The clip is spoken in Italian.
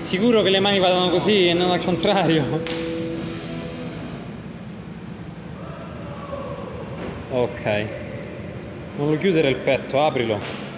Sicuro che le mani vadano così e non al contrario? Ok. Non lo chiudere il petto, aprilo.